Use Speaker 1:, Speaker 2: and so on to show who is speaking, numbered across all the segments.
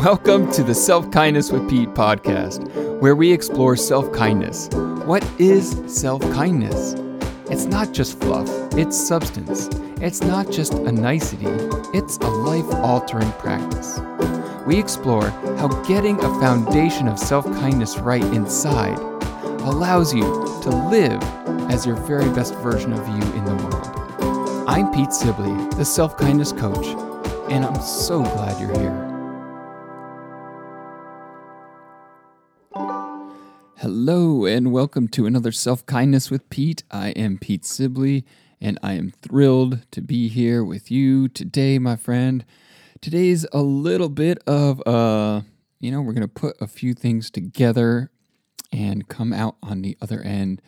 Speaker 1: Welcome to the Self Kindness with Pete podcast, where we explore self kindness. What is self kindness? It's not just fluff, it's substance. It's not just a nicety, it's a life altering practice. We explore how getting a foundation of self kindness right inside allows you to live as your very best version of you in the world. I'm Pete Sibley, the self kindness coach, and I'm so glad you're here. Hello, and welcome to another Self Kindness with Pete. I am Pete Sibley, and I am thrilled to be here with you today, my friend. Today's a little bit of, uh, you know, we're going to put a few things together and come out on the other end.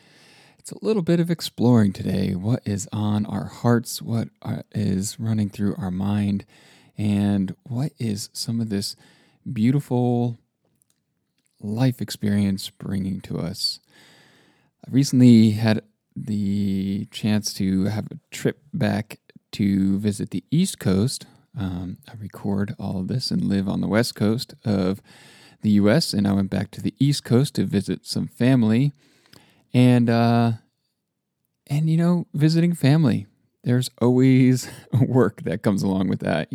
Speaker 1: It's a little bit of exploring today. What is on our hearts? what is running through our mind? And what is some of this beautiful life experience bringing to us? I recently had the chance to have a trip back to visit the East Coast. Um, I record all of this and live on the West Coast of the U.S. And I went back to the East Coast to visit some family, and uh, and you know, visiting family. There's always work that comes along with that.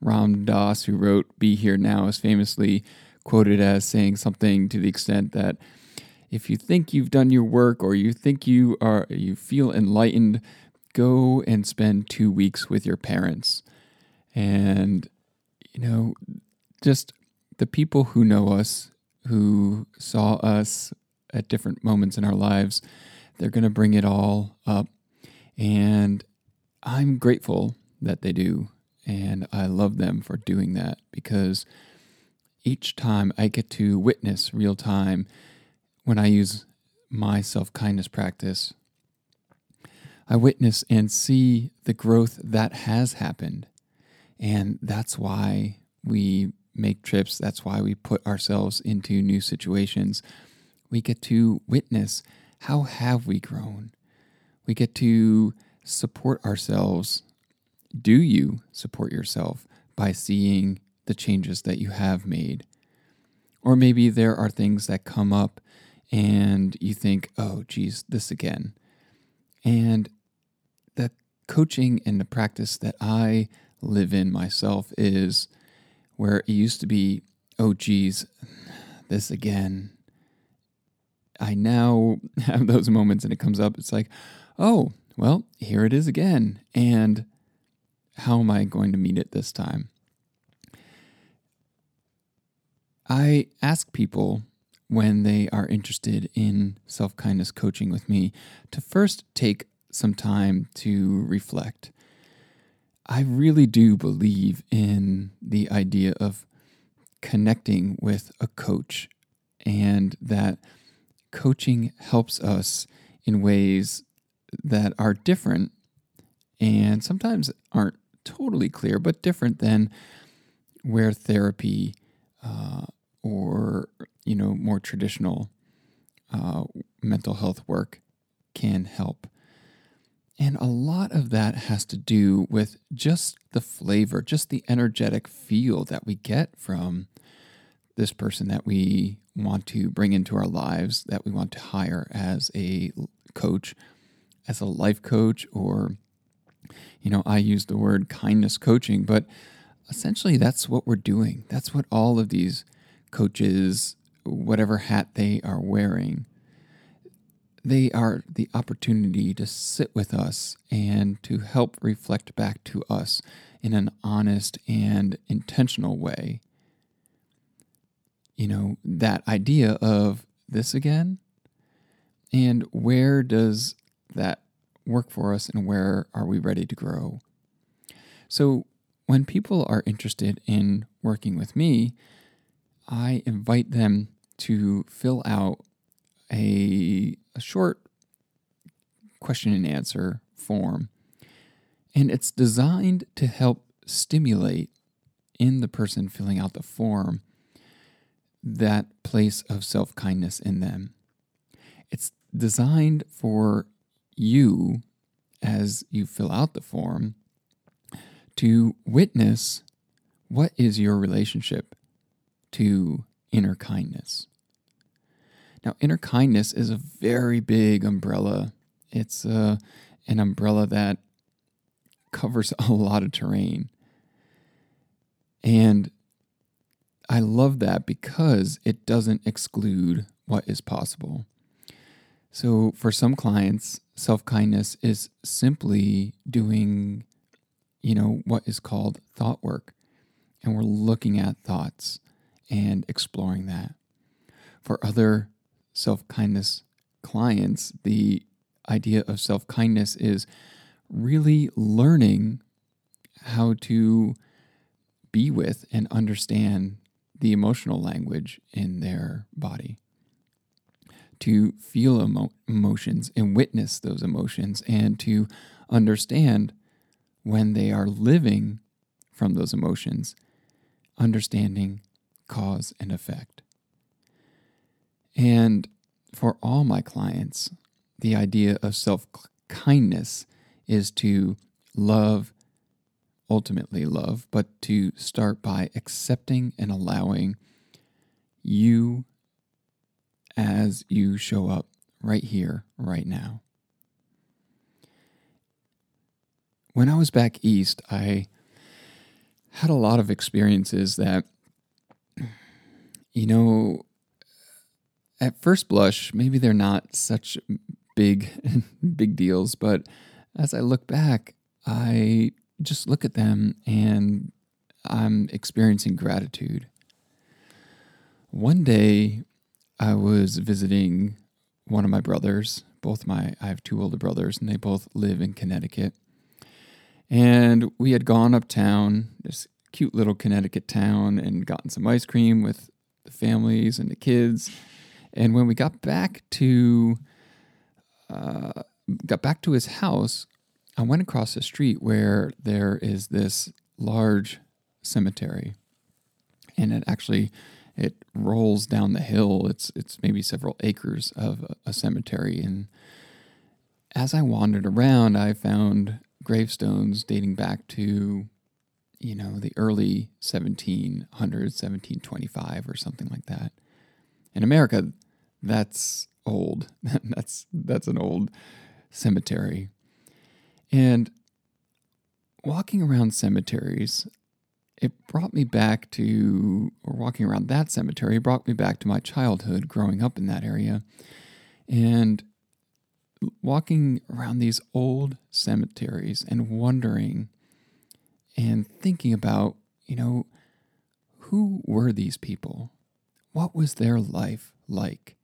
Speaker 1: Ram Dass, who wrote "Be Here Now," is famously quoted as saying something to the extent that if you think you've done your work or you think you are you feel enlightened, go and spend two weeks with your parents. And you know, just the people who know us, who saw us at different moments in our lives, they're going to bring it all up. And I'm grateful that they do. And I love them for doing that because each time I get to witness real time when I use my self kindness practice, I witness and see the growth that has happened. And that's why we make trips. That's why we put ourselves into new situations. We get to witness how have we grown. We get to support ourselves. Do you support yourself by seeing the changes that you have made? Or maybe there are things that come up and you think, oh, geez, this again. And the coaching and the practice that I live in myself is where it used to be, oh, geez, this again. I now have those moments and it comes up. It's like, oh, well, here it is again. And how am I going to meet it this time? I ask people when they are interested in self kindness coaching with me to first take some time to reflect. I really do believe in the idea of connecting with a coach and that coaching helps us in ways that are different and sometimes aren't totally clear, but different than where therapy uh, or you know more traditional uh, mental health work can help. And a lot of that has to do with just the flavor, just the energetic feel that we get from this person that we want to bring into our lives, that we want to hire as a coach, as a life coach, or, you know, I use the word kindness coaching, but essentially that's what we're doing. That's what all of these coaches, whatever hat they are wearing, they are the opportunity to sit with us and to help reflect back to us in an honest and intentional way. You know, that idea of this again, and where does that work for us, and where are we ready to grow? So, when people are interested in working with me, I invite them to fill out a, a short question and answer form. And it's designed to help stimulate in the person filling out the form that place of self kindness in them. It's designed for you as you fill out the form to witness what is your relationship to inner kindness. Now, inner kindness is a very big umbrella. It's uh, an umbrella that covers a lot of terrain. And I love that because it doesn't exclude what is possible. So, for some clients, self kindness is simply doing, you know, what is called thought work. And we're looking at thoughts and exploring that. For other self kindness clients, the idea of self kindness is really learning how to be with and understand the emotional language in their body, to feel emo- emotions and witness those emotions, and to understand when they are living from those emotions, understanding cause and effect. And for all my clients, the idea of self kindness is to love, ultimately love, but to start by accepting and allowing you as you show up right here, right now. When I was back east, I had a lot of experiences that, you know, at first blush, maybe they're not such big, big deals, but as I look back, I just look at them and I'm experiencing gratitude. One day, I was visiting one of my brothers. Both my, I have two older brothers, and they both live in Connecticut. And we had gone uptown, this cute little Connecticut town, and gotten some ice cream with the families and the kids. And when we got back to uh, got back to his house, I went across the street where there is this large cemetery, and it actually it rolls down the hill. It's it's maybe several acres of a, a cemetery, and as I wandered around, I found gravestones dating back to you know the early 1700s 1725 or something like that. In america that's old. That's that's an old cemetery. And walking around cemeteries, it brought me back to, or walking around that cemetery brought me back to my childhood growing up in that area. And walking around these old cemeteries and wondering and thinking about, you know, who were these people? What was their life like?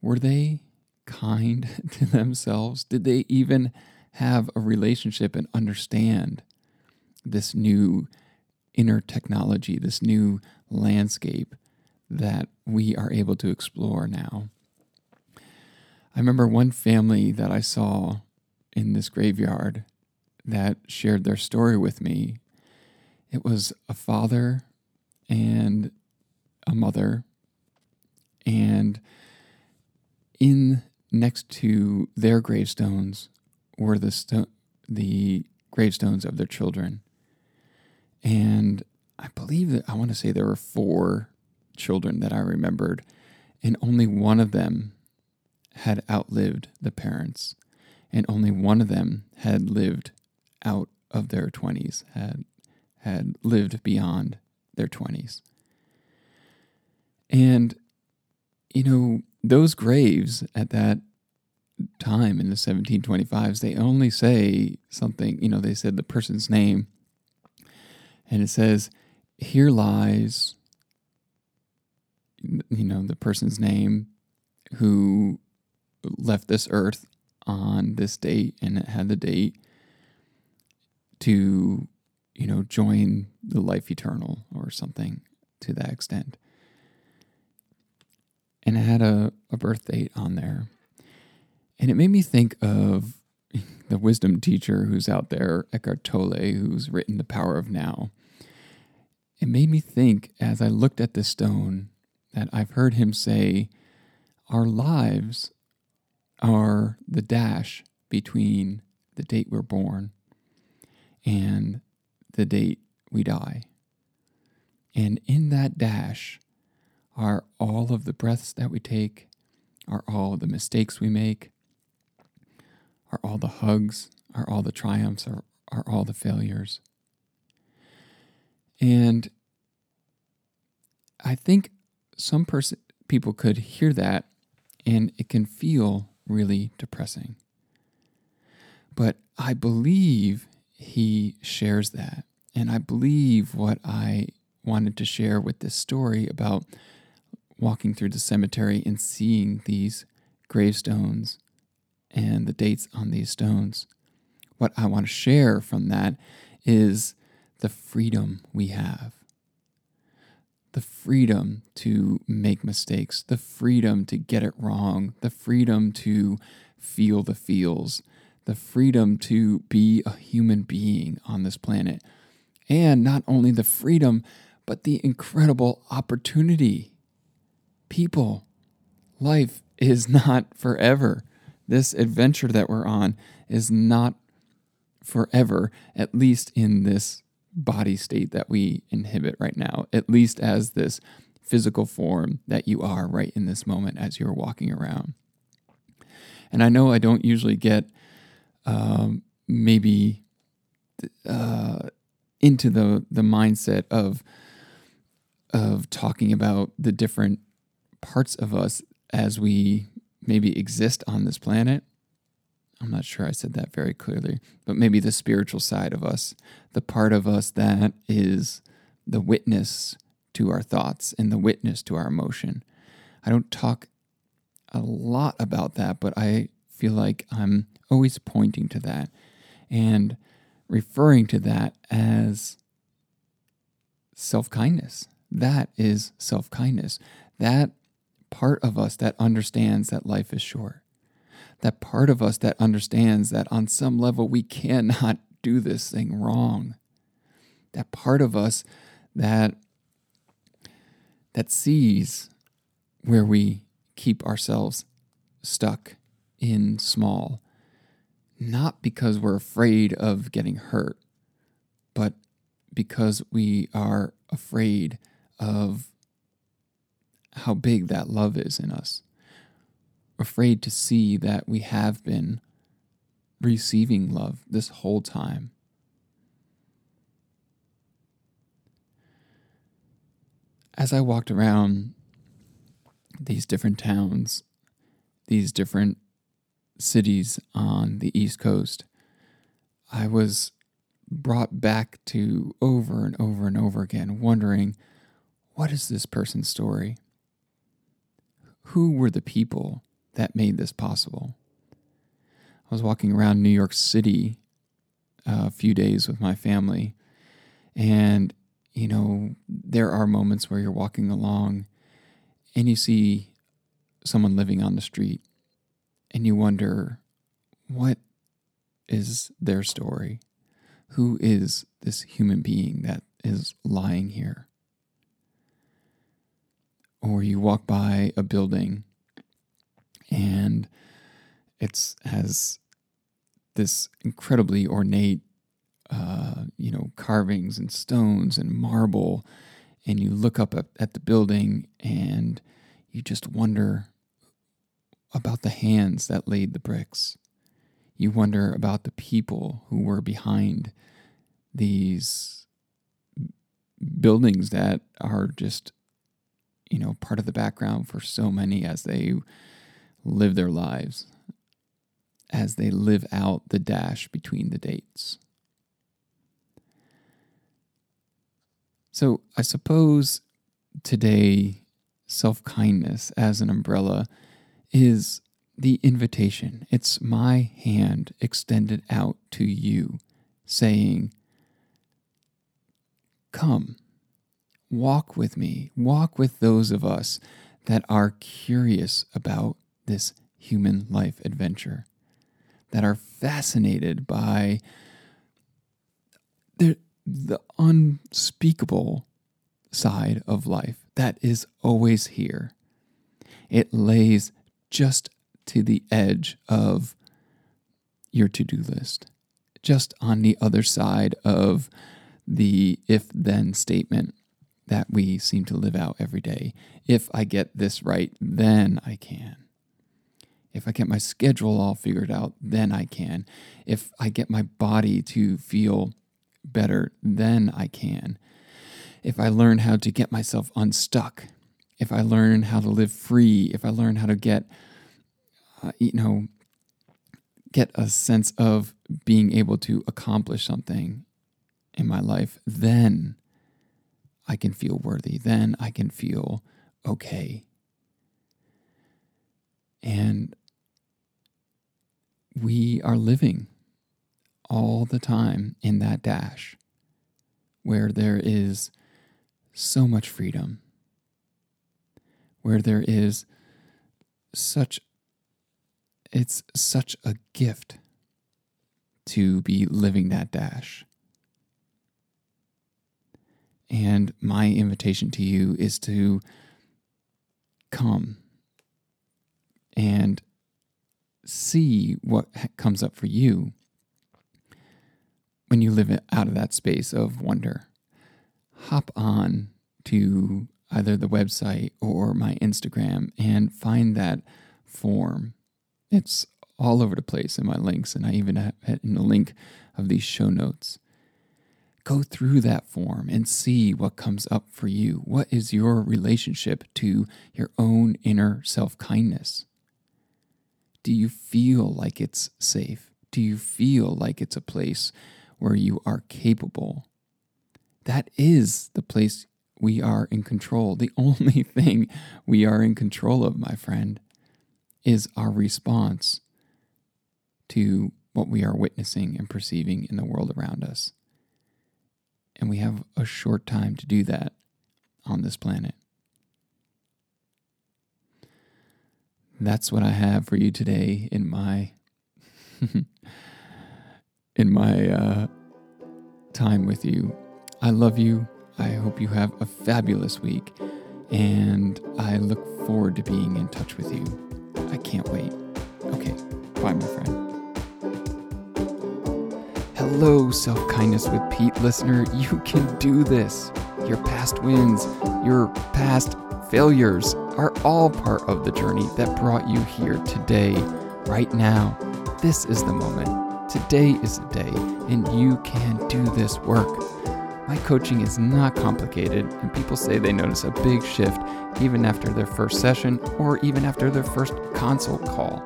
Speaker 1: Were they kind to themselves? Did they even have a relationship and understand this new inner technology, this new landscape that we are able to explore now. I remember one family that I saw in this graveyard that shared their story with me. It was a father and a mother, and in next to their gravestones were the sto- the gravestones of their children, and I believe that I want to say there were four children that I remembered, and only one of them had outlived the parents, and only one of them had lived out of their twenties, had had lived beyond their twenties. And you know, those graves at that time in the 1725s, they only say something, you know, they said the person's name, and it says, Here lies, you know, the person's name who left this earth on this date, and it had the date to, you know, join the life eternal or something to that extent. And it had a, a birth date on there. And it made me think of the wisdom teacher who's out there, Eckhart Tolle, who's written The Power of Now. It made me think as I looked at the stone that I've heard him say, Our lives are the dash between the date we're born and the date we die. And in that dash are all of the breaths that we take, are all the mistakes we make, are all the hugs, are all the triumphs, are, are all the failures. And I think some person people could hear that and it can feel really depressing. But I believe he shares that. And I believe what I wanted to share with this story about walking through the cemetery and seeing these gravestones and the dates on these stones. What I want to share from that is the freedom we have. The freedom to make mistakes, the freedom to get it wrong, the freedom to feel the feels, the freedom to be a human being on this planet. And not only the freedom, but the incredible opportunity. People, life is not forever. This adventure that we're on is not forever, at least in this body state that we inhibit right now, at least as this physical form that you are right in this moment as you're walking around. And I know I don't usually get um, maybe uh, into the the mindset of of talking about the different parts of us as we maybe exist on this planet. I'm not sure I said that very clearly, but maybe the spiritual side of us, the part of us that is the witness to our thoughts and the witness to our emotion. I don't talk a lot about that, but I feel like I'm always pointing to that and referring to that as self kindness. That is self kindness. That part of us that understands that life is short. That part of us that understands that on some level we cannot do this thing wrong. That part of us that that sees where we keep ourselves stuck in small, not because we're afraid of getting hurt, but because we are afraid of how big that love is in us. Afraid to see that we have been receiving love this whole time. As I walked around these different towns, these different cities on the East Coast, I was brought back to over and over and over again, wondering what is this person's story? Who were the people that made this possible? I was walking around New York City uh, a few days with my family, and you know, there are moments where you're walking along and you see someone living on the street and you wonder, what is their story? Who is this human being that is lying here? Or you walk by a building and it's has this incredibly ornate uh, you know carvings and stones and marble and you look up at, at the building and you just wonder about the hands that laid the bricks. You wonder about the people who were behind these buildings that are just, you know, part of the background for so many as they live their lives, as they live out the dash between the dates. So I suppose today, self kindness as an umbrella is the invitation. It's my hand extended out to you, saying, Come, walk with me, walk with those of us that are curious about this human life adventure, that are fascinated by the, the unspeakable side of life that is always here. It lays just to the edge of your to do list, just on the other side of the if then statement that we seem to live out every day. If I get this right, then I can. If I get my schedule all figured out, then I can. If I get my body to feel better, then I can. If I learn how to get myself unstuck, if I learn how to live free, if I learn how to get, uh, you know, get a sense of being able to accomplish something in my life, then I can feel worthy. Then I can feel okay. And we are living all the time in that dash where there is so much freedom, where there is such it's such a gift to be living that dash. And my invitation to you is to come and see what comes up for you when you live out of that space of wonder. Hop on to either the website or my Instagram and find that form. It's all over the place in my links, and I even have it in the link of these show notes. Go through that form and see what comes up for you. What is your relationship to your own inner self kindness? Do you feel like it's safe? Do you feel like it's a place where you are capable? That is the place we are in control. The only thing we are in control of, my friend, is our response to what we are witnessing and perceiving in the world around us. And we have a short time to do that on this planet. That's what I have for you today in my in my uh, time with you. I love you. I hope you have a fabulous week, and I look forward to being in touch with you. I can't wait. Okay, bye, my friend. Hello, Self Kindness with Pete listener. You can do this. Your past wins, your past failures are all part of the journey that brought you here today, right now. This is the moment. Today is the day, and you can do this work. My coaching is not complicated, and people say they notice a big shift even after their first session or even after their first consult call.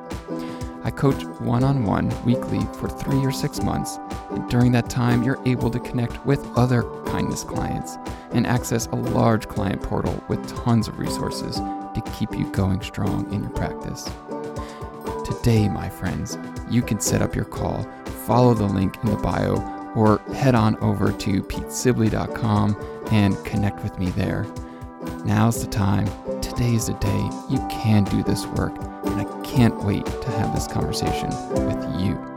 Speaker 1: I coach one on one weekly for three or six months, and during that time, you're able to connect with other kindness clients and access a large client portal with tons of resources to keep you going strong in your practice. Today, my friends, you can set up your call, follow the link in the bio, or head on over to petesibley.com and connect with me there. Now's the time. Today is the day you can do this work can't wait to have this conversation with you.